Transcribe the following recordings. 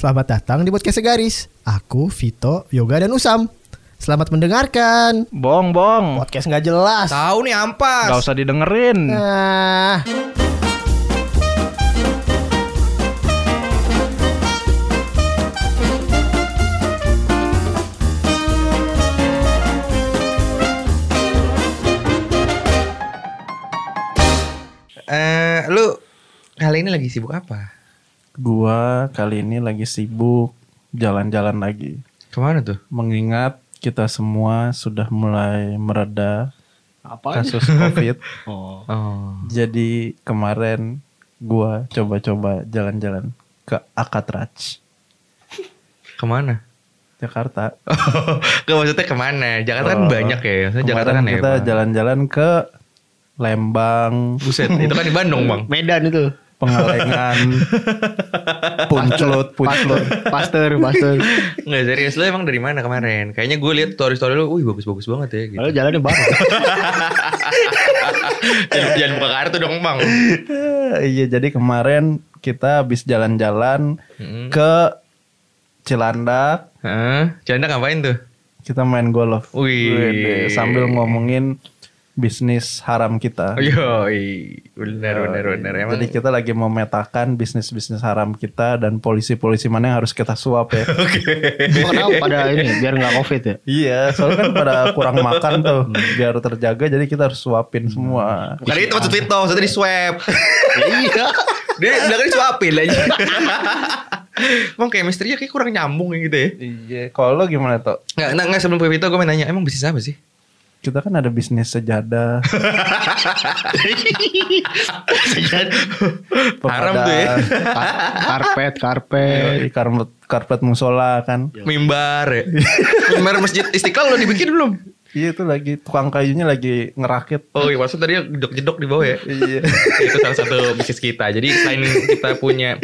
Selamat datang di podcast Segaris. Aku Vito, Yoga dan Usam. Selamat mendengarkan. Bong, bong. Podcast nggak jelas. Tahu nih ampas. Gak usah didengerin. Nah, Eh, lu kali ini lagi sibuk apa? Gua kali ini lagi sibuk jalan-jalan lagi. Ke mana tuh? Mengingat kita semua sudah mulai mereda apa? kasus COVID. Oh. Oh. Jadi kemarin gua coba-coba jalan-jalan ke Akatrach, Ke mana? Jakarta. Gak maksudnya ke mana? Jakarta kan Oh. banyak ya. Maksudnya Jakarta kan kita jalan-jalan ke Lembang, Buset, itu kan di Bandung bang. Medan itu. Pengalengan, Punclut, Punclut. Pasteur, pasteur. Nggak serius lu emang dari mana kemarin? Kayaknya gue liat story story lu, wih bagus-bagus banget ya. Gitu. Kalau jalannya bareng. jangan, jangan buka kartu dong bang. iya, jadi kemarin kita habis jalan-jalan Hmm. ke Cilandak, Hah? Canda ngapain tuh? kita main golf. Wih. Sambil ngomongin bisnis haram kita. Yo, benar benar benar. Emang Jadi kita lagi memetakan bisnis-bisnis haram kita dan polisi-polisi mana yang harus kita suap ya. Kenapa pada ini biar nggak covid ya? iya, soalnya kan pada kurang makan tuh. Biar terjaga jadi kita harus suapin semua. Bukan itu maksud Vito, maksudnya di swab. iya. Dia bilang disuapin aja. Emang kayak misterinya kayak kurang nyambung gitu ya. Iya, kalau lo gimana tuh? Nggak, nggak, sebelum Vito gue mau nanya, emang bisnis apa sih? Kita kan ada bisnis sejadah. Haram tuh ya. karpet, karpet. Yoi, karpet karpet musola kan. Mimbar ya. Mimbar Masjid Istiqlal lo dibikin belum? Iya itu lagi tukang kayunya lagi ngerakit. Oh iya, maksud tadi jedok-jedok di bawah ya. Iya. itu salah satu bisnis kita. Jadi selain kita punya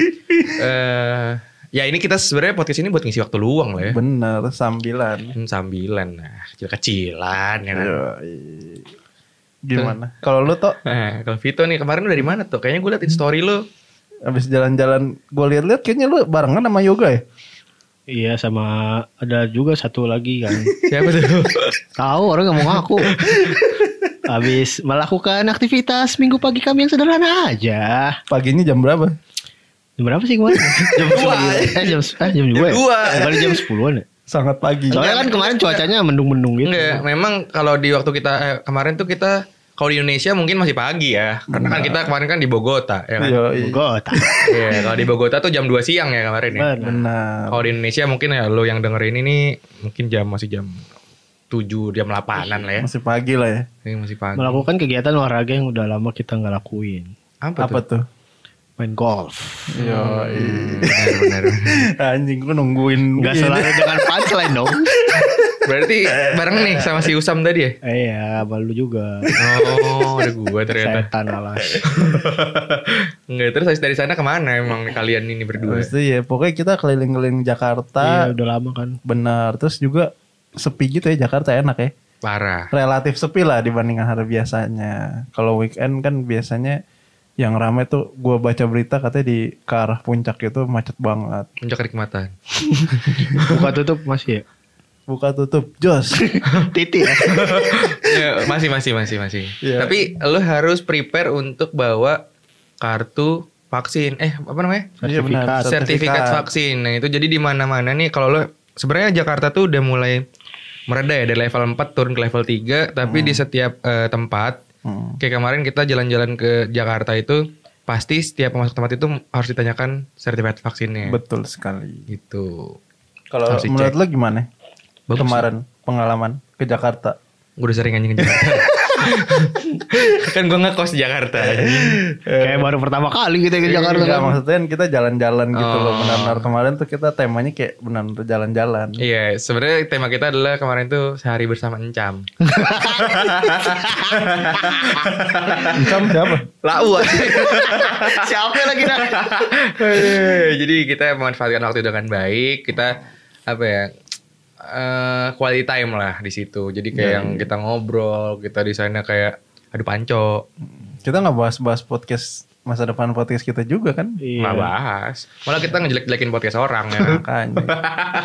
eh ya ini kita sebenarnya podcast ini buat ngisi waktu luang lah ya. Bener, sambilan. Hmm, sambilan nah, kecil-kecilan ya kan. Yoi. Gimana? Kalau lu tuh Nah, kalau Vito nih kemarin lu dari mana tuh? Kayaknya gue liatin story lu. habis jalan-jalan, gue lihat-lihat kayaknya lu barengan sama yoga ya? Iya sama ada juga satu lagi kan. Siapa tuh? Tahu orang nggak mau ngaku. Habis melakukan aktivitas minggu pagi kami yang sederhana aja. Paginya jam berapa? Jam berapa sih kemarin? jam Dua. Eh jam eh, jam dua. Jam dua. Ya? Jam sepuluhan ya. Sangat pagi. Soalnya kan kemarin cuacanya mendung-mendung gitu. Enggak, memang kalau di waktu kita eh, kemarin tuh kita kalau di Indonesia mungkin masih pagi ya. Karena kan kita kemarin kan di Bogota ya kan. Yoi. Bogota. Iya, kalau di Bogota tuh jam 2 siang ya kemarin ya. Benar. Benar. Kalau di Indonesia mungkin ya lo yang dengerin ini mungkin jam masih jam 7 jam 8-an lah ya. Masih pagi lah ya. Ini masih pagi. Melakukan kegiatan olahraga yang udah lama kita nggak lakuin. Apa, Apa tuh? tuh? Main golf. Yoi. Benar, benar, benar. Anjing gue nungguin Gak ini. selalu dengan punchline dong. Berarti bareng nih sama si Usam tadi ya? Eh, Iya, balu juga. Oh, ada gua ternyata. Setan alas. Enggak, terus habis dari sana ke mana emang kalian ini berdua? Itu ya pokoknya kita keliling-keliling Iya, Jakarta. udah lama kan. Benar. Terus juga sepi gitu ya Jakarta enak ya. Parah. Relatif sepi lah dibandingkan hari biasanya. Kalau weekend kan biasanya yang rame tuh gua baca berita katanya di ke arah puncak itu macet banget. Puncak kenikmatan. Buka tutup masih ya? Buka tutup jos. Titi ya? ya, masih masih masih masih. Iya. Tapi lu harus prepare untuk bawa kartu vaksin. Eh, apa namanya? Iya benar, Sertifikat vaksin. Nah, itu jadi di mana-mana nih kalau lo sebenarnya Jakarta tuh udah mulai mereda ya dari level 4 turun ke level 3, tapi di setiap eh, tempat Hmm. kayak kemarin kita jalan-jalan ke Jakarta itu pasti setiap masuk tempat itu harus ditanyakan sertifikat vaksinnya. Betul sekali. Gitu. Kalau Harus menurut lo gimana? Bagus Kemarin pengalaman ke Jakarta. Gue udah sering anjing ke Jakarta. kan gue ngekos di Jakarta. Kayak baru pertama kali kita ke Jakarta Enggak, kan. maksudnya kan kita jalan-jalan gitu loh. Oh. Benar-benar kemarin tuh kita temanya kayak benar-benar jalan-jalan. Iya, sebenarnya tema kita adalah kemarin tuh sehari bersama Encam. Encam siapa? Lau Siapa lagi dah? Jadi kita memanfaatkan waktu dengan baik. Kita apa ya? Eh quality time lah di situ. Jadi kayak yang kita ngobrol, kita di sana kayak adu panco. Kita nggak bahas-bahas podcast masa depan podcast kita juga kan. Iya. Nggak bahas. Malah kita ngejelek-jelekin podcast orang ya. Makanya.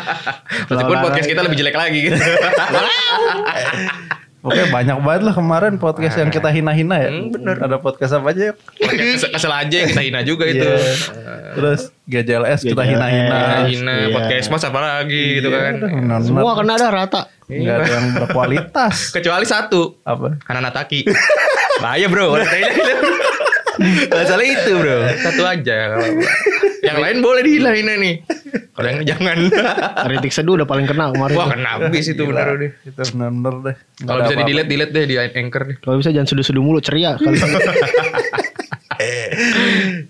Meskipun podcast kita lebih jelek lagi gitu. Oke banyak banget lah kemarin podcast yang kita hina-hina ya. Hmm, bener. Ada podcast apa aja? Podcast kesel, kesel aja yang kita hina juga itu. Iya. Terus GJLS kita hina-hina. Hina Iya. podcast mas apa lagi gitu kan. Benar-benar. Semua kena ada rata. Nggak ada yang berkualitas. Kecuali satu. Apa? Hananataki. Bahaya bro. Hina- Masalah itu bro. Satu aja. Yang lain boleh dihina-hina nih. Kalau yang jangan. Kritik seduh udah paling kena kemarin. Wah kena abis itu bener deh. Itu benar-benar deh. Kalau bisa di delete delete deh di anchor deh. Kalau bisa jangan seduh-seduh mulu ceria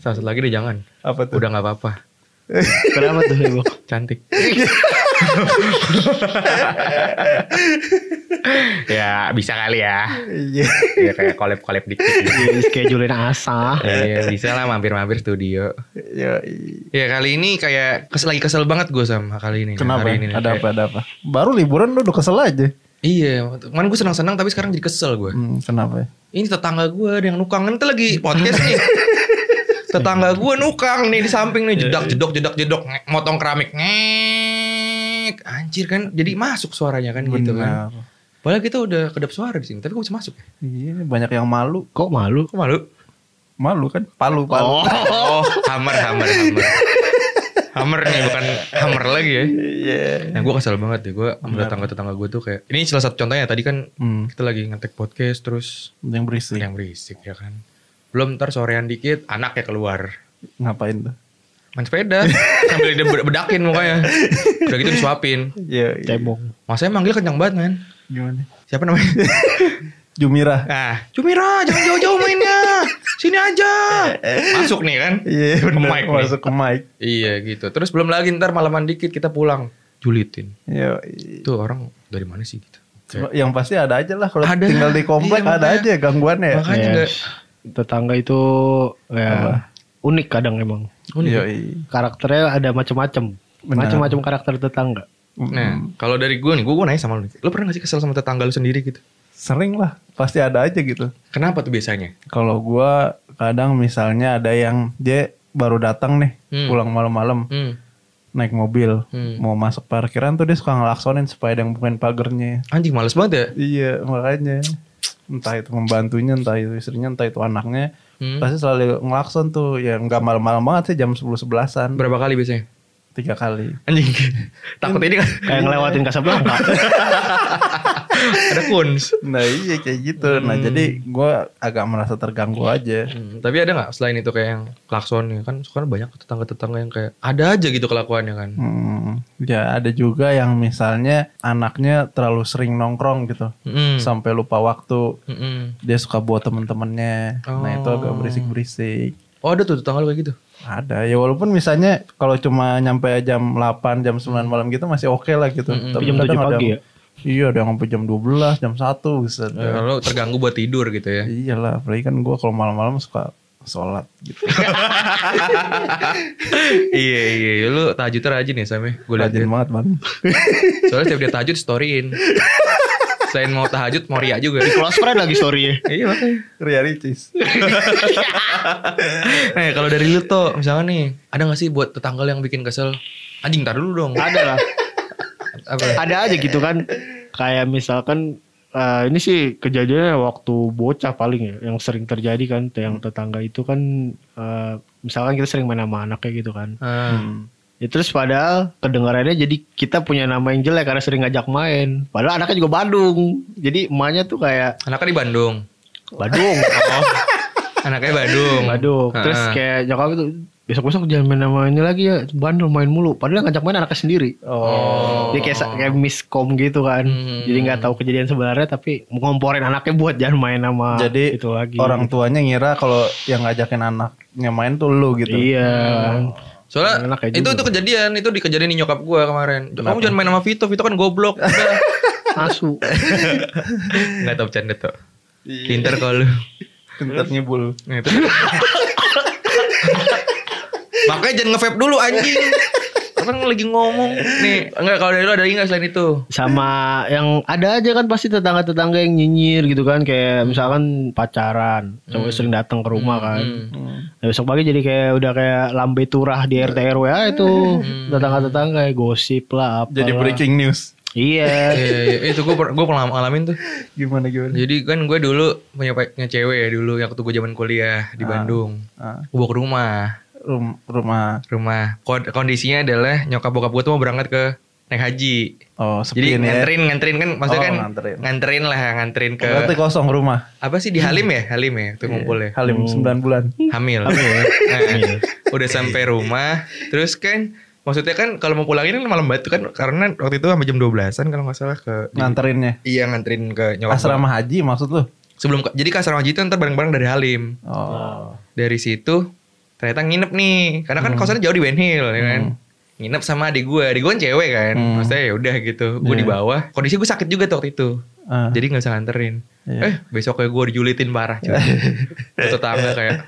satu lagi deh jangan. Apa tuh? Udah nggak apa-apa. Kenapa tuh Hebo? Cantik. ya bisa kali ya. Iya. Ya kayak collab-collab dikit. gitu. Di schedulein asa. Iya bisa lah mampir-mampir studio. Ya, Ya kali ini kayak kesel lagi kesel banget gue sama kali ini. Kenapa? Hari ini ada apa? Ada apa? Baru liburan lu udah kesel aja. Iya, kemarin gue senang-senang tapi sekarang jadi kesel gue. Hmm, kenapa? ya? Ini tetangga gue ada yang nukang nanti lagi podcast nih. tetangga gue nukang nih di samping nih jedak jedok jedak jedok motong keramik ngek anjir kan jadi masuk suaranya kan gitu kan. Padahal kita udah kedap suara di sini tapi kok bisa masuk ya? Iya, banyak yang malu. Kok malu? Kok malu? Malu kan? Palu, palu. Oh, hammer hammer hammer. Hammer nih bukan hammer lagi ya. Iya. Nah gue kesel banget deh gue sama tetangga-tetangga gue tuh kayak Ini salah satu contohnya tadi kan Hmm, kita lagi ngetek podcast terus yang berisik. yang berisik ya kan Belum ntar sorean dikit anaknya keluar Ngapain tuh? main sepeda sambil dia bed- bedakin mukanya udah gitu disuapin Iya, iya. Cebong. masanya manggil kencang banget man Gimana? siapa namanya Jumira. ah Cumira jangan jauh-jauh mainnya sini aja masuk nih kan Iya, Ke bener. mic nih. Masuk ke mic. iya gitu terus belum lagi ntar malaman dikit kita pulang julitin Iya. itu orang dari mana sih gitu Yang pasti ada aja lah kalau Ada. tinggal di komplek Iya, ada makanya. aja gangguannya ya. Makanya Yes. Tetangga itu ya unik kadang emang. Unik Iya, ya? iya. Karakternya ada macam-macam. Macam-macam karakter tetangga. Nah, kalau dari gue nih, gue, gue nanya sama lu. Lu pernah gak sih kesel sama tetangga lu sendiri gitu? Sering lah, pasti ada aja gitu. Kenapa tuh biasanya? Kalau gua kadang misalnya ada yang dia baru datang nih, Hmm. pulang malam-malam, Hmm. naik mobil, Hmm. mau masuk parkiran tuh dia suka ngelaksonin supaya ada yang bukain pagernya. Anjing males banget ya? Iya, makanya entah itu membantunya, entah itu istrinya, entah itu anaknya, Hmm. pasti selalu ngelakson tuh. Ya nggak malam-malam banget sih jam 10 11-an, Berapa kali biasanya? Tiga kali. Anjing. Takut ini kan Kayak ngelewatin Casablanca. ada kuns. Nah iya kayak gitu. Nah jadi gua agak merasa terganggu aja. Hmm, tapi ada gak selain itu kayak yang klakson ya kan sekarang banyak tetangga-tetangga yang kayak ada aja gitu kelakuannya kan. Hmm, ya ada juga yang misalnya anaknya terlalu sering nongkrong gitu, Hmm. sampai lupa waktu. Hmm. Dia suka buat temen-temennya. Nah itu agak Oh. berisik-berisik. Oh ada tuh tetangga lu kayak gitu? Ada ya walaupun misalnya kalau cuma nyampe jam 8 jam 9 malam gitu masih oke lah gitu. Mm-mm. Tapi jam kadang 7 ada pagi yang- ya? Iya ada yang sampai jam 12 jam 1 bisa. Ya, lu terganggu buat tidur gitu ya. Iyalah apalagi kan gue kalau malam-malam suka sholat gitu. iya iya iya. lu tahajud rajin ya Sam ya? Gue Rajin banget man. Soalnya setiap dia tahajud storyin. Selain mau tahajud mau ria juga. Close friend lagi story ya. iya makanya. Ria Ricis. Eh kalau dari lu tuh misalnya nih ada gak sih buat tetangga yang bikin kesel? Anjing tar dulu dong. Ada lah. Apa? Ada aja gitu kan. Kayak misalkan eh, ini sih kejadiannya waktu bocah paling ya yang sering terjadi kan yang tetangga itu kan eh, misalkan kita sering main sama anaknya gitu kan. Ah. Ya terus padahal kedengarannya jadi kita punya nama yang jelek karena sering ngajak main. Padahal anaknya juga Badung. Jadi emaknya tuh kayak Anaknya di Bandung. Badung. Oh. Anaknya Badung. Badung. Terus kayak nyokap itu besok-besok jangan main sama ini lagi ya. Bandung main mulu. Padahal yang ngajak main anaknya sendiri. Oh. Dia kayak kayak miskom gitu kan. Hmm. Jadi nggak tahu kejadian sebenarnya tapi ngomporin anaknya buat jangan main sama Jadi itu lagi. orang tuanya ngira kalau yang ngajakin anaknya main tuh lu gitu. Iya. Soalnya Enak kayak itu juga. itu kejadian itu di kejadian di nyokap gua kemarin. Kamu jangan main sama Vito, Vito kan goblok. Udah. Asu. Enggak tahu bercanda tuh. Iya. Pinter kalau lu. Pintar nyebul. Nah, itu. Makanya jangan nge-vape dulu anjing. orang lagi ngomong. Nih, enggak kalau dari lu ada lagi nggak selain itu? sama yang ada aja kan pasti tetangga-tetangga yang nyinyir gitu kan kayak misalkan pacaran cowok sering datang ke rumah kan Hmm. Nah, besok pagi jadi kayak udah kayak lambe turah di RT RW ah, itu tetangga-tetangga ya, gosip lah apa Jadi breaking news. iya Iya, iya, itu gue gue pernah ngalamin tuh. Gimana gimana? Jadi kan gue dulu punya punya cewek ya dulu yang waktu gue zaman kuliah di Bandung. Ah, Gue bawa ke rumah. Rum- rumah Rumah. Kod- Kondisinya adalah nyokap bokap gue tuh mau berangkat ke naik haji. oh Jadi sepi nih ya. nganterin nganterin kan maksudnya Oh, kan nganterin. nganterin lah nganterin ke Berarti kosong rumah. apa sih di Halim ya? Halim ya tuh ngumpul ya. Halim 9 bulan. Hamil. Nah, udah sampai rumah terus kan maksudnya kan kalau mau pulangin kan malam batu kan karena waktu itu sampai jam 12-an kalau nggak salah ke di- Nganterinnya. Iya nganterin ke nyokap gua. Asrama haji maksud lu? Sebelum jadi ke asrama haji itu ntar bareng-bareng dari Halim. Oh. Dari situ ternyata nginep nih. Karena kan kosannya jauh di Ben Hill ya kan. Nginep sama adik gue. Adik gue kan cewek kan. Hmm. Maksudnya ya udah gitu. Gue di Iya. bawah. Kondisi gue sakit juga tuh waktu itu. Ah. Jadi nggak usah nganterin. Iya. Eh besoknya gue dijulitin parah cuy. Tetangga kayak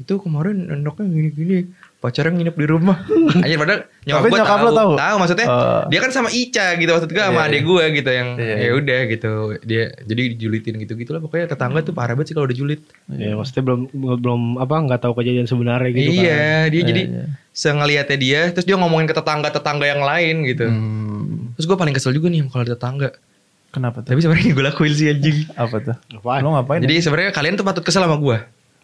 itu kemarin anaknya gini-gini pacarnya nginep di rumah. Aja padahal nyokap gue nyokap tahu. lo tahu? Tahu maksudnya Oh. dia kan sama Ica gitu maksud gue sama Iya, adik iya. gue gitu yang Iya, ya iya. udah gitu. Dia jadi dijulitin gitu-gitu lah pokoknya tetangga tuh parah banget sih kalau udah julit. ya maksudnya belum belum apa nggak tahu kejadian sebenarnya gitu kan iya, dia jadi iya. sengeliatnya dia terus dia ngomongin ke tetangga-tetangga yang lain gitu. Hmm. Terus gue paling kesel juga nih kalau ada tetangga. Kenapa tuh? Tapi sebenarnya gue lakuin sih anjing. Apa tuh? Apaan? Lu ngapain? Jadi sebenarnya kalian tuh patut kesel sama gue.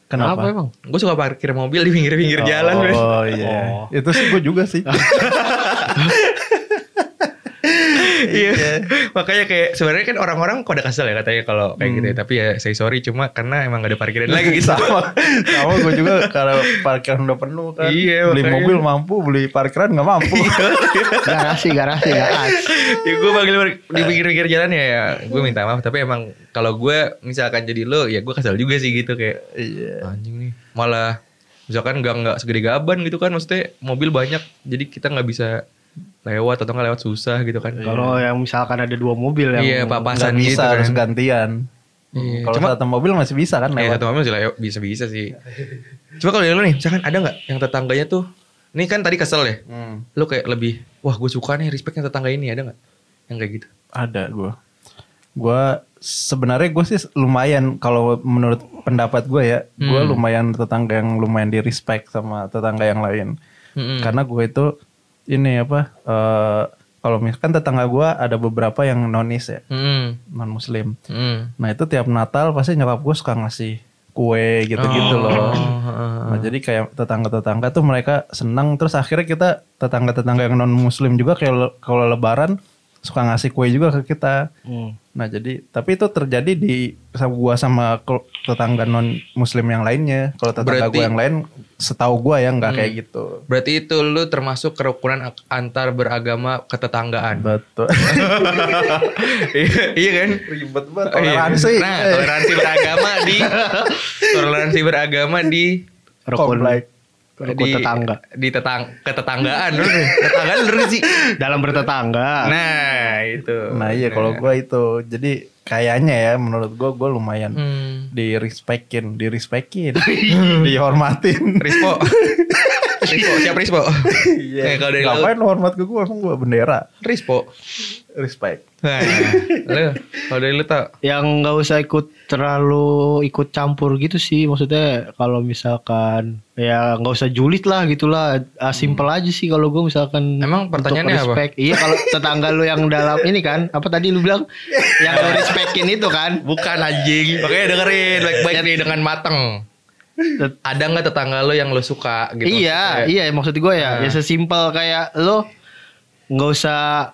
Kenapa? Apa emang Gue suka parkir mobil di pinggir-pinggir jalan. Bes. Oh iya. Itu sih gue juga sih. Iya. Makanya kayak sebenarnya kan orang-orang kok ada kesel ya katanya kalau kayak gitu ya. Hmm. Tapi ya saya sorry cuma karena emang gak ada parkiran lagi gitu. sama. Sama gue juga kalau parkiran udah penuh kan. Iya, beli makanya. mobil mampu, beli parkiran nggak mampu. garasi garasi gas ya gue panggil di pinggir-pinggir jalan ya, ya gue minta maaf. Tapi emang kalau gue misalkan jadi lo ya gue kesel juga sih gitu kayak Iya. anjing nih. Malah misalkan gak nggak segede gaban gitu kan maksudnya mobil banyak jadi kita nggak bisa lewat atau nggak lewat susah gitu kan kalau yang misalkan ada dua mobil yang iya Nggak papasan bisa gitu kan harus gantian. Iya, Kalau cuma- satu mobil masih bisa kan Eh, lewat. satu mobil sih lew- bisa-bisa sih. Cuma kalau dari lu nih, misalkan ada nggak yang tetangganya tuh, ini kan tadi kesel ya, Hmm. lu kayak lebih, wah gue suka nih respect yang tetangga ini ada nggak? Yang kayak gitu. Ada gue. Gue sebenarnya gue sih lumayan kalau menurut pendapat gue ya, gue Hmm. lumayan tetangga yang lumayan di respect sama tetangga yang lain. Mm-mm. Karena gue itu ini apa? eh kalau misalkan tetangga gue ada beberapa yang nonis ya, Mm-mm. non muslim. Mm. Nah itu tiap Natal pasti nyokap gue suka ngasih kue gitu-gitu Oh, loh. heeh. Nah jadi kayak tetangga-tetangga tuh mereka senang terus akhirnya kita tetangga-tetangga yang non muslim juga kayak kalau lebaran suka ngasih kue juga ke kita. Hmm. Nah jadi tapi itu terjadi di sama gua sama tetangga non muslim yang lainnya. Kalau tetangga Berarti- gua yang lain setahu gua ya nggak kayak gitu. Berarti itu lu termasuk kerukunan antar beragama ketetanggaan. Betul. iya iya kan? Ribet banget Oh, iya. toleransi. Nah, toleransi beragama di toleransi beragama di rukun Komplek. rukun tetangga di tetang ketetanggaan nih. tetanggaan bener sih dalam bertetangga nah itu Nah iya kalau gua itu jadi kayaknya ya menurut gua gua lumayan hmm. di respectin, di respectin, dihormatin. Rispo Rispo siapa Rispo. Iya. Nih, kalau dari Ngapain lu hormat ke gue emang gue bendera. Rispo. Respect. nah lu kalau dari lu tau? Yang nggak usah ikut terlalu ikut campur gitu sih maksudnya kalau misalkan ya nggak usah julid lah gitulah. Ah, simple aja sih kalau gue misalkan Emang untuk pertanyaannya apa? respect. iya kalau tetangga lu yang dalam ini kan apa tadi lu bilang? Yang lu respectin itu kan? Bukan anjing. Makanya dengerin baik-baik nih dengan mateng ada nggak tetangga lu yang lu suka gitu iya Maksudnya, iya maksud gue ya Nah. ya sesimpel kayak lo nggak usah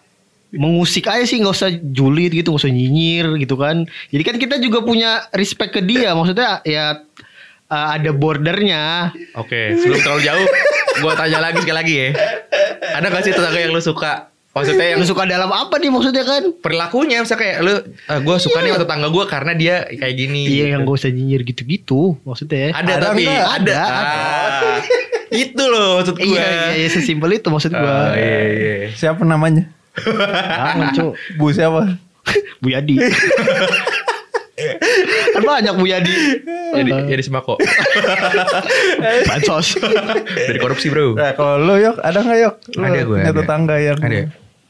mengusik aja sih nggak usah julid gitu nggak usah nyinyir gitu kan jadi kan kita juga punya respect ke dia maksudnya ya uh, ada bordernya Oke, sebelum terlalu jauh, gua tanya lagi sekali lagi ya. Ada gak sih tetangga yang lu suka? Maksudnya yang lu suka dalam apa nih maksudnya kan perilakunya misalnya kayak lu gue suka nih sama tetangga gue karena dia kayak gini. iya yang gak usah nyinyir gitu-gitu maksudnya Ada, Ada tapi enggak? ada. Ada, Ah, itu loh maksud gue. iya iya iya sesimpel itu maksud gua Oh, iya, iya. Siapa namanya? jangan cu Bu siapa? Bu Yadi kan banyak Bu Yadi. Jadi jadi sembako. Bansos. Dari korupsi, Bro. Nah, kalau lo yok, ada nggak yok? Lo Ada gue, ada. tetangga yang Ada.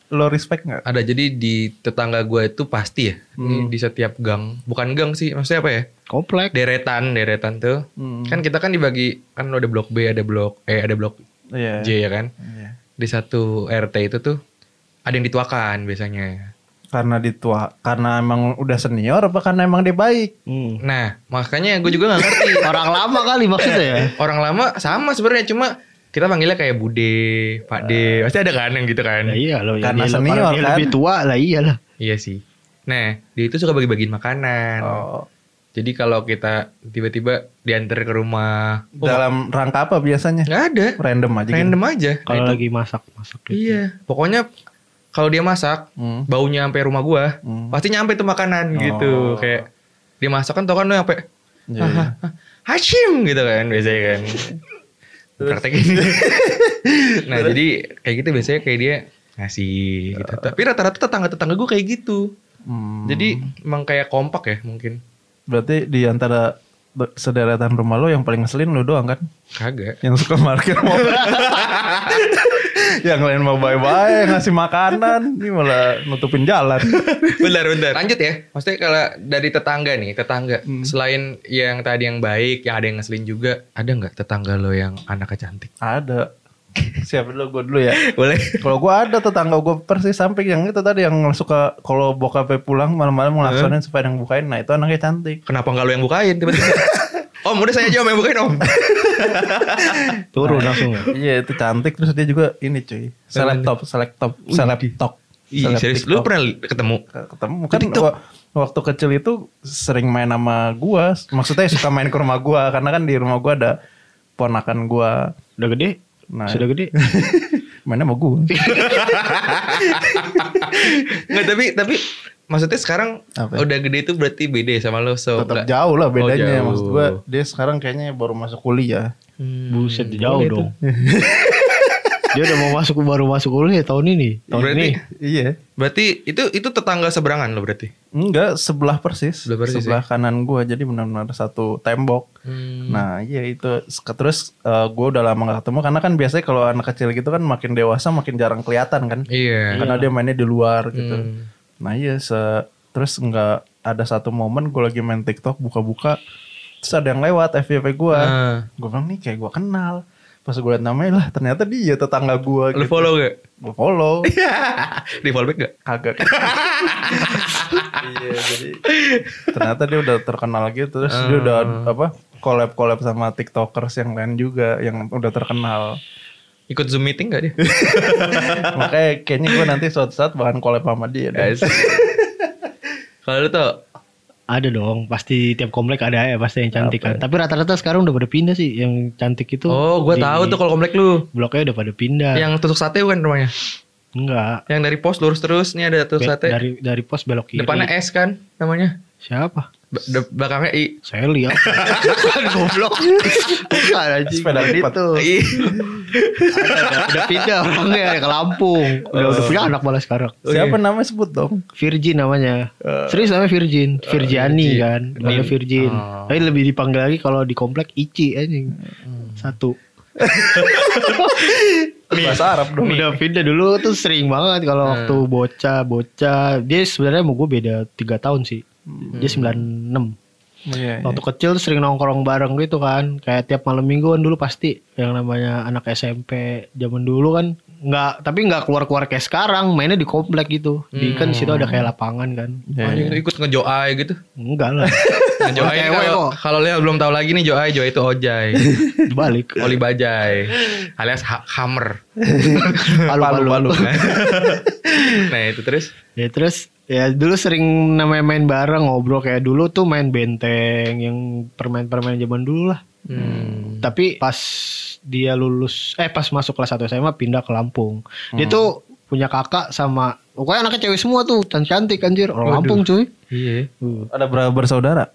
lo respect nggak? Ada jadi di tetangga gue itu pasti ya. Hmm. di setiap gang. Bukan gang sih, maksudnya apa ya? Komplek. Deretan, deretan tuh. Hmm. Kan kita kan dibagi kan ada blok B, ada blok eh ada blok Iya. J ya kan. Iya. Di satu RT itu tuh ada yang dituakan biasanya. Karena ditua, karena emang udah senior apa karena emang dia baik? Hmm. Nah, makanya gue juga gak ngerti. Orang lama kali maksudnya ya. Orang lama sama sebenarnya cuma kita panggilnya kayak Bude, Pak D. Pasti ada kan yang gitu kan. Ya iya loh. Karena dia- senior, dia kan? lebih tua lah iyalah. Iya sih. Nah, dia itu suka bagi-bagiin makanan. Oh. Jadi kalau kita tiba-tiba diantar ke rumah, oh, Dalam rangka apa biasanya? nggak ada, Random aja. gitu. random aja. Nah, Kalau lagi masak masak gitu. Iya, pokoknya kalau dia masak, Hmm. baunya sampai rumah gua, Hmm. pasti nyampe tuh makanan gitu. Oh. Kayak dia masak kan tau kan lu sampai Iya, iya. Hashim gitu kan biasanya kan. Praktekin. nah jadi kayak gitu biasanya kayak dia ngasih gitu. Tapi rata-rata tetangga-tetangga gue kayak gitu. Hmm. Jadi emang kayak kompak ya mungkin. Berarti di antara sederetan rumah lo yang paling ngeselin lo doang kan? Kagak. Yang suka parkir mobil. yang lain mau bye-bye, ngasih makanan. Ini malah nutupin jalan. bentar bentar. Lanjut ya. Maksudnya kalau dari tetangga nih, tetangga selain yang tadi yang baik, yang ada yang ngeselin juga, ada nggak tetangga lo yang anaknya cantik? Ada. Siapa dulu gue dulu ya. Boleh. Kalau gue ada tetangga gue persis samping yang itu tadi yang suka kalau bokapnya pulang malam-malam ngelaksonin supaya yang bukain. Nah itu anaknya cantik. Kenapa nggak lo yang bukain tiba-tiba? om, udah saya aja om yang bukain om. Turun langsung ya. Iya itu cantik terus dia juga ini cuy. Top, seleb top, seleb top. Seleb serius, lu pernah ketemu? ketemu kan wa- waktu kecil itu sering main sama gua maksudnya suka main ke rumah gua karena kan di rumah gua ada ponakan gua Udah gede? Nah. Sudah gede? mainnya sama gua Nggak, tapi tapi maksudnya sekarang Apa? udah gede itu berarti beda sama lo. So, tetap nggak- jauh lah bedanya Oh, jauh. maksud gua dia sekarang kayaknya baru masuk kuliah Hmm, Buset jauh boleh dong. Dia udah mau masuk baru masuk kuliah tahun ini. Tahun Berarti ini. iya berarti itu itu tetangga seberangan lo berarti. enggak sebelah persis Sebelah persis, ya? sebelah kanan gua jadi benar-benar satu tembok Hmm. Nah iya itu terus eh, gua udah lama gak ketemu karena kan biasanya kalau anak kecil gitu kan makin dewasa makin jarang kelihatan kan Iya. karena dia mainnya di luar gitu. Hmm. Nah iya se terus nggak ada satu momen gue lagi main TikTok buka-buka terus ada yang lewat FYP gue. Ah. Gue bilang nih kayak gue kenal. Pas gue liat namanya lah ternyata dia tetangga gue Lo gitu. follow gak? Gue follow. Di follow back gak? Kagak. iya jadi ternyata dia udah terkenal gitu terus dia udah apa collab-collab sama tiktokers yang lain juga yang udah terkenal. Ikut zoom meeting gak dia? Makanya kayaknya gue nanti suatu saat bakal collab sama dia. Guys. Kalau lu tuh Ada dong, pasti tiap komplek ada ya pasti yang cantik kan. Tapi rata-rata sekarang udah pada pindah sih, yang cantik itu. Oh, gue tahu tuh kalau komplek lu. Bloknya udah pada pindah. Yang tusuk sate bukan rumahnya? Enggak. Yang dari pos lurus terus nih ada tusuk Be- sate. dari dari pos belok kiri. Depannya S kan namanya. Siapa? Ba- de- belakangnya I. Saya lihat. Bukan goblok. Bukan anjing. Sepeda lipat. itu. I. Ada, ada, udah pindah orangnya ke Lampung. Udah udah punya anak malah sekarang. Siapa namanya sebut dong? Virgin namanya. Serius namanya Virgin. Virgiani kan. Dipanggil Virgin. Oh. Tapi lebih dipanggil lagi kalau di komplek Ici anjing. Satu. Bahasa Arab dong. Udah pindah dulu tuh sering banget kalau waktu bocah bocah. Dia sebenarnya mau gue beda 3 tahun sih. Dia 96. Iya, iya. Waktu kecil sering nongkrong bareng gitu kan. Kayak tiap malam mingguan dulu pasti yang namanya anak SMP zaman dulu kan nggak tapi nggak keluar-keluar kayak sekarang mainnya di komplek gitu. Di kan di situ ada kayak lapangan kan. Iya. itu ikut ngejoai gitu. Enggak lah. Ngejoai kalau kok. kalau lihat belum tahu lagi nih Joai, Joai itu Ojai. Dibalik. Oli Bajai alias ha- Hammer. Palu-palu. Palu-palu. nah, itu terus Ya terus ya dulu sering namanya main bareng ngobrol kayak dulu tuh main benteng yang permain-permain zaman dulu lah. hmm. Tapi pas dia lulus eh pas masuk kelas 1 SMA pindah ke Lampung. Dia tuh punya kakak sama pokoknya anaknya cewek semua tuh can cantik anjir orang Lampung cuy. Iya. Uh, Ada berapa bersaudara?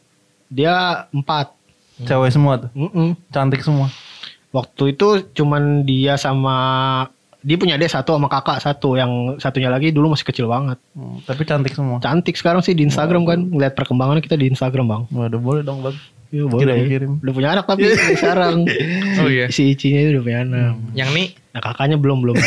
Dia empat. Cewek semua tuh. Mm-mm. Cantik semua. Waktu itu cuman dia sama dia punya adik satu sama kakak satu yang satunya lagi dulu masih kecil banget Hmm, tapi cantik semua. cantik sekarang sih di Instagram kan ngeliat perkembangannya kita di Instagram bang Waduh boleh dong bang. Iya boleh Kirim-kirim. udah punya anak tapi sekarang Oh iya. si Icinya itu udah punya anak Yang nih, nah kakaknya belum belum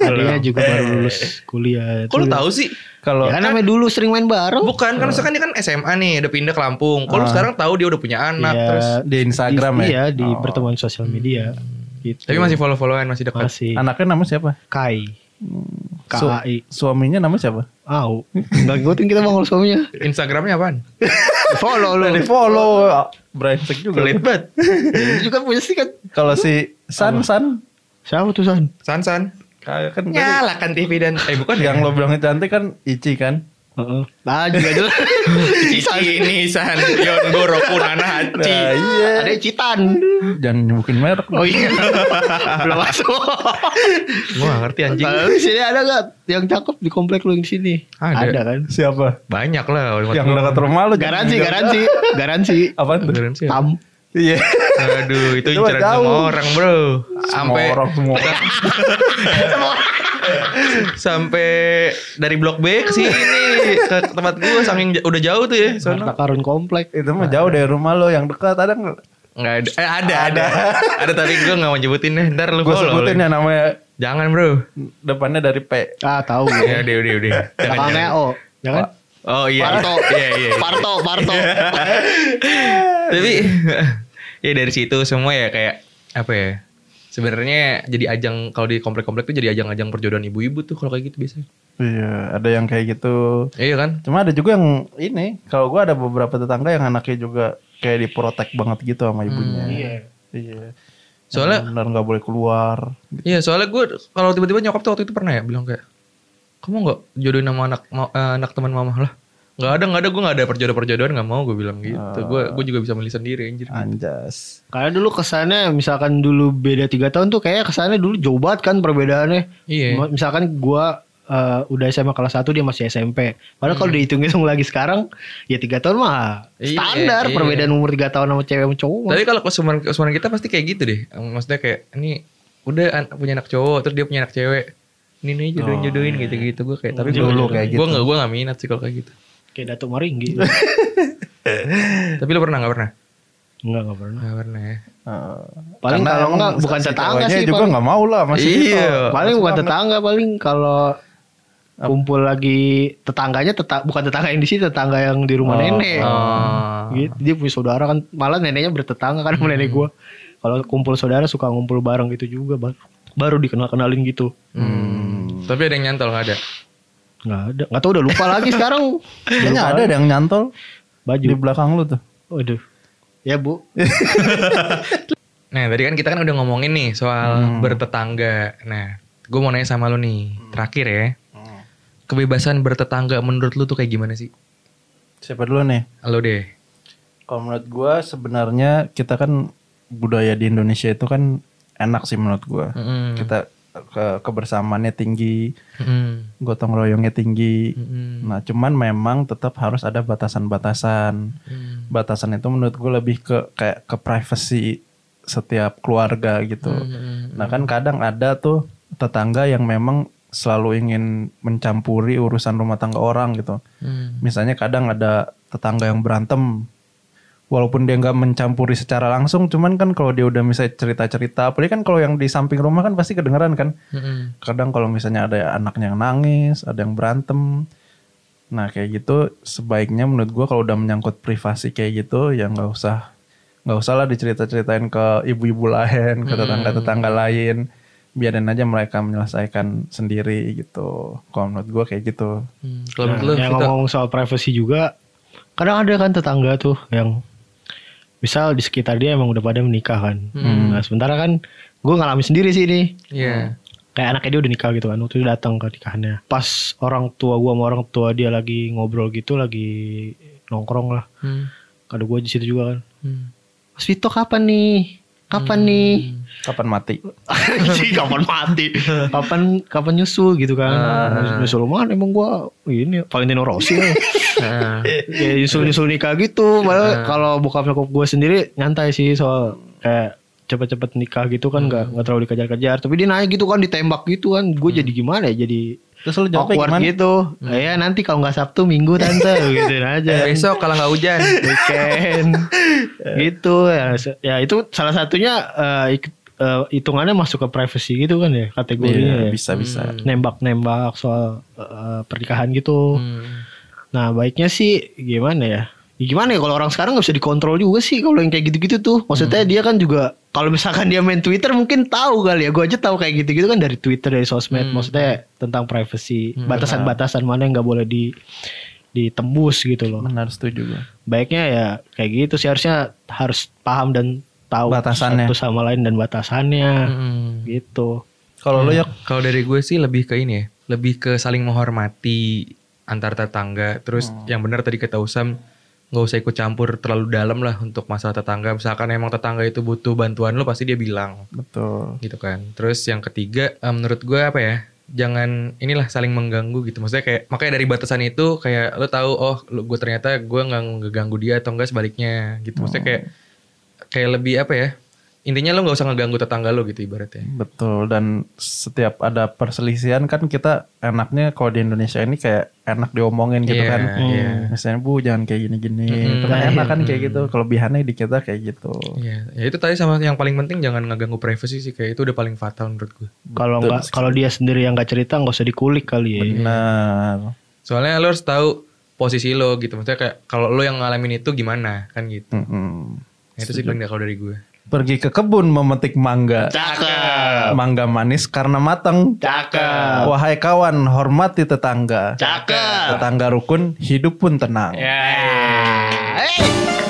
adiknya juga baru lulus kuliah kok lu tahu sih? Kalau ya kan namanya dulu sering main bareng Bukan, kan sekarang dia kan SMA nih, udah pindah ke Lampung. Kalau lu sekarang tahu dia udah punya anak Iya, terus. di Instagram di, ya. Iya di Oh. pertemuan sosial media. Gitu. Tapi masih follow-followan, masih dekat. masih anaknya nama siapa? Kai. Su- KAI. suaminya nama siapa? Au. Enggak ngikutin kita bang kalau suaminya. Instagramnya apaan? Follow lu. Di follow. Brengsek juga. Pelit banget. Juga punya sih kan. Kalau si San San Siapa tuh San? San-san. kayak kan Nyalakan TV dan... Eh bukan yang ya? lo bilangnya cantik kan Ici kan? Heeh. Nah juga jelas. Cici ini San. Yon Goro Kunana Hachi. Nah, iya. Ada Citan. Jangan nyebutin merek. Oh iya. Belum masuk. Gua gak ngerti anjing. Sini ada gak yang cakep di komplek lu yang di sini? Ada. kan? Siapa? Banyak lah. Yang dekat rumah lo. Garansi, garansi, garansi. Apa tuh? Garansi. Tam. Iya. Aduh, itu Itu inceran semua orang, Bro. Sampai Sampai orang semua. sampai dari blok B ke sini ke tempat gua saking udah jauh tuh ya. Sono. karun komplek. Itu mah jauh dari rumah lo yang dekat ada nggak? Enggak ada. Eh ada, ada. ada tapi gua enggak mau nyebutin deh. Ntar lu Gue follow. sebutin ya namanya Jangan, Bro. depannya dari P. Ah tahu Ya, gue. udah, udah, udah. Jangan, jangan. O. Ya kan? Oh iya. Parto. Iya, iya. iya. Parto, Parto. Tapi ya dari situ semua ya kayak apa ya? Sebenarnya jadi ajang kalau di komplek-komplek tuh jadi ajang-ajang perjodohan ibu-ibu tuh kalau kayak gitu biasanya. Iya, ada yang kayak gitu. Iya kan? Cuma ada juga yang ini, kalau gua ada beberapa tetangga yang anaknya juga kayak diprotek banget gitu sama ibunya. Iya. Iya. Soalnya Benar nggak boleh keluar. Iya soalnya gue kalau tiba-tiba nyokap tuh waktu itu pernah ya bilang kayak kamu nggak jodohin sama anak ma- eh, anak teman mama lah nggak ada nggak ada gue nggak ada perjodohan perjodohan nggak mau gue bilang gitu gue gue juga bisa milih sendiri anjir Anjas. Karena dulu kesannya misalkan dulu beda tiga tahun tuh kayak kesannya dulu jauh banget kan perbedaannya. Iya. Misalkan gua eh, udah SMA kelas 1 dia masih SMP. Padahal kalau dihitung-hitung lagi sekarang ya tiga tahun mah Iya, standar iya. perbedaan umur tiga tahun sama cewek sama cowok. tapi kalau kesumaran kesumaran kita pasti kayak gitu deh maksudnya kayak ini udah an- punya anak cowok terus dia punya anak cewek ini nih jodohin jodohin gitu gitu gue kayak tapi gue Dulu kayak gue gitu. nggak gue nggak minat sih kalau kayak gitu Kayak Datuk Maringgi. tapi lu pernah nggak pernah enggak enggak pernah. nggak pernah ya Paling kalau enggak bukan tetangga sih juga paling. nggak mau lah masih Iya. gitu. Paling bukan banget. tetangga paling kalau kumpul lagi tetangganya tetang bukan tetangga yang di sini tetangga yang di rumah Oh. nenek. oh. Gitu. Dia punya saudara kan malah neneknya bertetangga kan sama nenek gua. Kalau kumpul saudara suka ngumpul bareng gitu juga baru baru dikenal-kenalin gitu. Hmm. tapi ada yang nyantol nggak ada Nggak ada. Nggak tahu udah lupa lagi sekarang. Kayaknya ada ada yang nyantol Baju. di belakang lu tuh. Waduh. Ya, Bu. Nah tadi kan kita kan udah ngomongin nih soal bertetangga. Nah gue mau nanya sama lu nih terakhir ya. Kebebasan bertetangga menurut lu tuh kayak gimana sih? Siapa dulu nih? Lo deh. Kalau menurut gua sebenarnya kita kan budaya di Indonesia itu kan enak sih menurut gua. Mm-mm. Kita ke kebersamaannya tinggi, Mm-mm. gotong royongnya tinggi. Mm-mm. Nah, cuman memang tetap harus ada batasan-batasan. Mm. Batasan itu menurut gue lebih ke kayak ke privacy setiap keluarga gitu. Mm-mm. Nah, kan kadang ada tuh tetangga yang memang selalu ingin mencampuri urusan rumah tangga orang gitu. Mm. Misalnya kadang ada tetangga yang berantem walaupun dia nggak mencampuri secara langsung cuman kan kalau dia udah misalnya cerita-cerita apalagi kan kalau yang di samping rumah kan pasti kedengeran kan. Mm-mm. kadang kalau misalnya ada anaknya yang nangis ada yang berantem. Nah kayak gitu sebaiknya menurut gua kalau udah menyangkut privasi kayak gitu ya nggak usah nggak usah lah dicerita-ceritain ke ibu-ibu lain ke tetangga-tetangga lain. Biarin aja mereka menyelesaikan sendiri gitu. Kalau menurut gua kayak gitu. Mm. Kalau menurut lu, yang ngomong soal privacy juga kadang ada kan tetangga tuh yang misal di sekitar dia emang udah pada menikah kan. Nah sementara kan gue ngalamin sendiri sih ini. Iya. kayak anaknya dia udah nikah gitu kan waktu itu datang ke nikahannya. Pas orang tua gua sama orang tua dia lagi ngobrol gitu lagi nongkrong lah. Mm. ada gua di situ juga kan. Mm. Mas Vito kapan nih kapan nih? Kapan mati? Kapan mati? Kapan kapan nyusul gitu kan? Nyusul mana? Emang gua ini Valentino Rossi. Nah. ya nyusul nyusul nikah gitu. Padahal kalau bokap nyokap gue sendiri nyantai sih soal kayak cepet-cepet nikah gitu kan nggak nggak terlalu dikejar-kejar. Tapi dia nanya gitu kan ditembak gitu kan. Gue jadi gimana ya? Jadi Terus lu jawabnya awkward gimana? gitu. Ya nanti kalau nggak Sabtu Minggu tante. Gitu aja. Besok kalau nggak hujan. weekend. Gitu. Ya ya itu salah satunya eh, ik- eh, hitungannya masuk ke privacy gitu kan ya kategorinya Iya, ya. bisa bisa. nembak-nembak soal eh, pernikahan gitu. Hmm. nah baiknya sih gimana ya? Ya gimana ya? Kalau orang sekarang nggak bisa dikontrol juga sih kalau yang kayak gitu-gitu tuh. Maksudnya dia kan juga kalau misalkan dia main Twitter mungkin tahu kali ya. Gue aja tahu kayak gitu-gitu kan dari Twitter dari sosmed. Maksudnya tentang privacy. Batasan-batasan mana yang nggak boleh di ditembus gitu loh. Benar setuju gue. baiknya ya kayak gitu sih. Harusnya harus paham dan tahu Batasannya. satu sama lain dan batasannya. Hmm. gitu. Kalau lu ya. Kalau dari gue sih lebih ke ini ya, lebih ke saling menghormati antar tetangga. Terus yang benar tadi kata Usam, nggak usah ikut campur terlalu dalam lah untuk masalah tetangga. Misalkan emang tetangga itu butuh bantuan lo, pasti dia bilang betul. gitu kan. Terus yang ketiga, menurut gue apa ya? Jangan inilah saling mengganggu gitu. Maksudnya kayak makanya dari batasan itu kayak lo tahu oh lo- gue ternyata gue nggak ngeganggu dia atau enggak sebaliknya gitu. Maksudnya kayak kayak lebih apa ya? Intinya lo nggak usah ngeganggu tetangga lo gitu ibaratnya. Betul dan setiap ada perselisihan kan kita enaknya kalau di Indonesia ini kayak enak diomongin gitu Iya, kan. iya. Misalnya Bu jangan kayak gini-gini. Kan Nah, enak kan kayak gitu. Kelebihannya di kita kayak gitu. Iya, ya itu tadi sama yang paling penting jangan ngeganggu privasi sih kayak itu udah paling fatal menurut gue. kalau nggak kalau dia sendiri yang nggak cerita nggak usah dikulik kali ya Benar. Soalnya lo harus tahu posisi lo gitu. Maksudnya kayak kalau lo yang ngalamin itu gimana kan gitu. Mm-mm. Nah, itu sih paling kalau dari gue. Pergi ke kebun memetik mangga. cakep Mangga manis karena matang. cakep Wahai kawan, hormati tetangga. cakep Tetangga rukun, hidup pun tenang. Ya. Hey!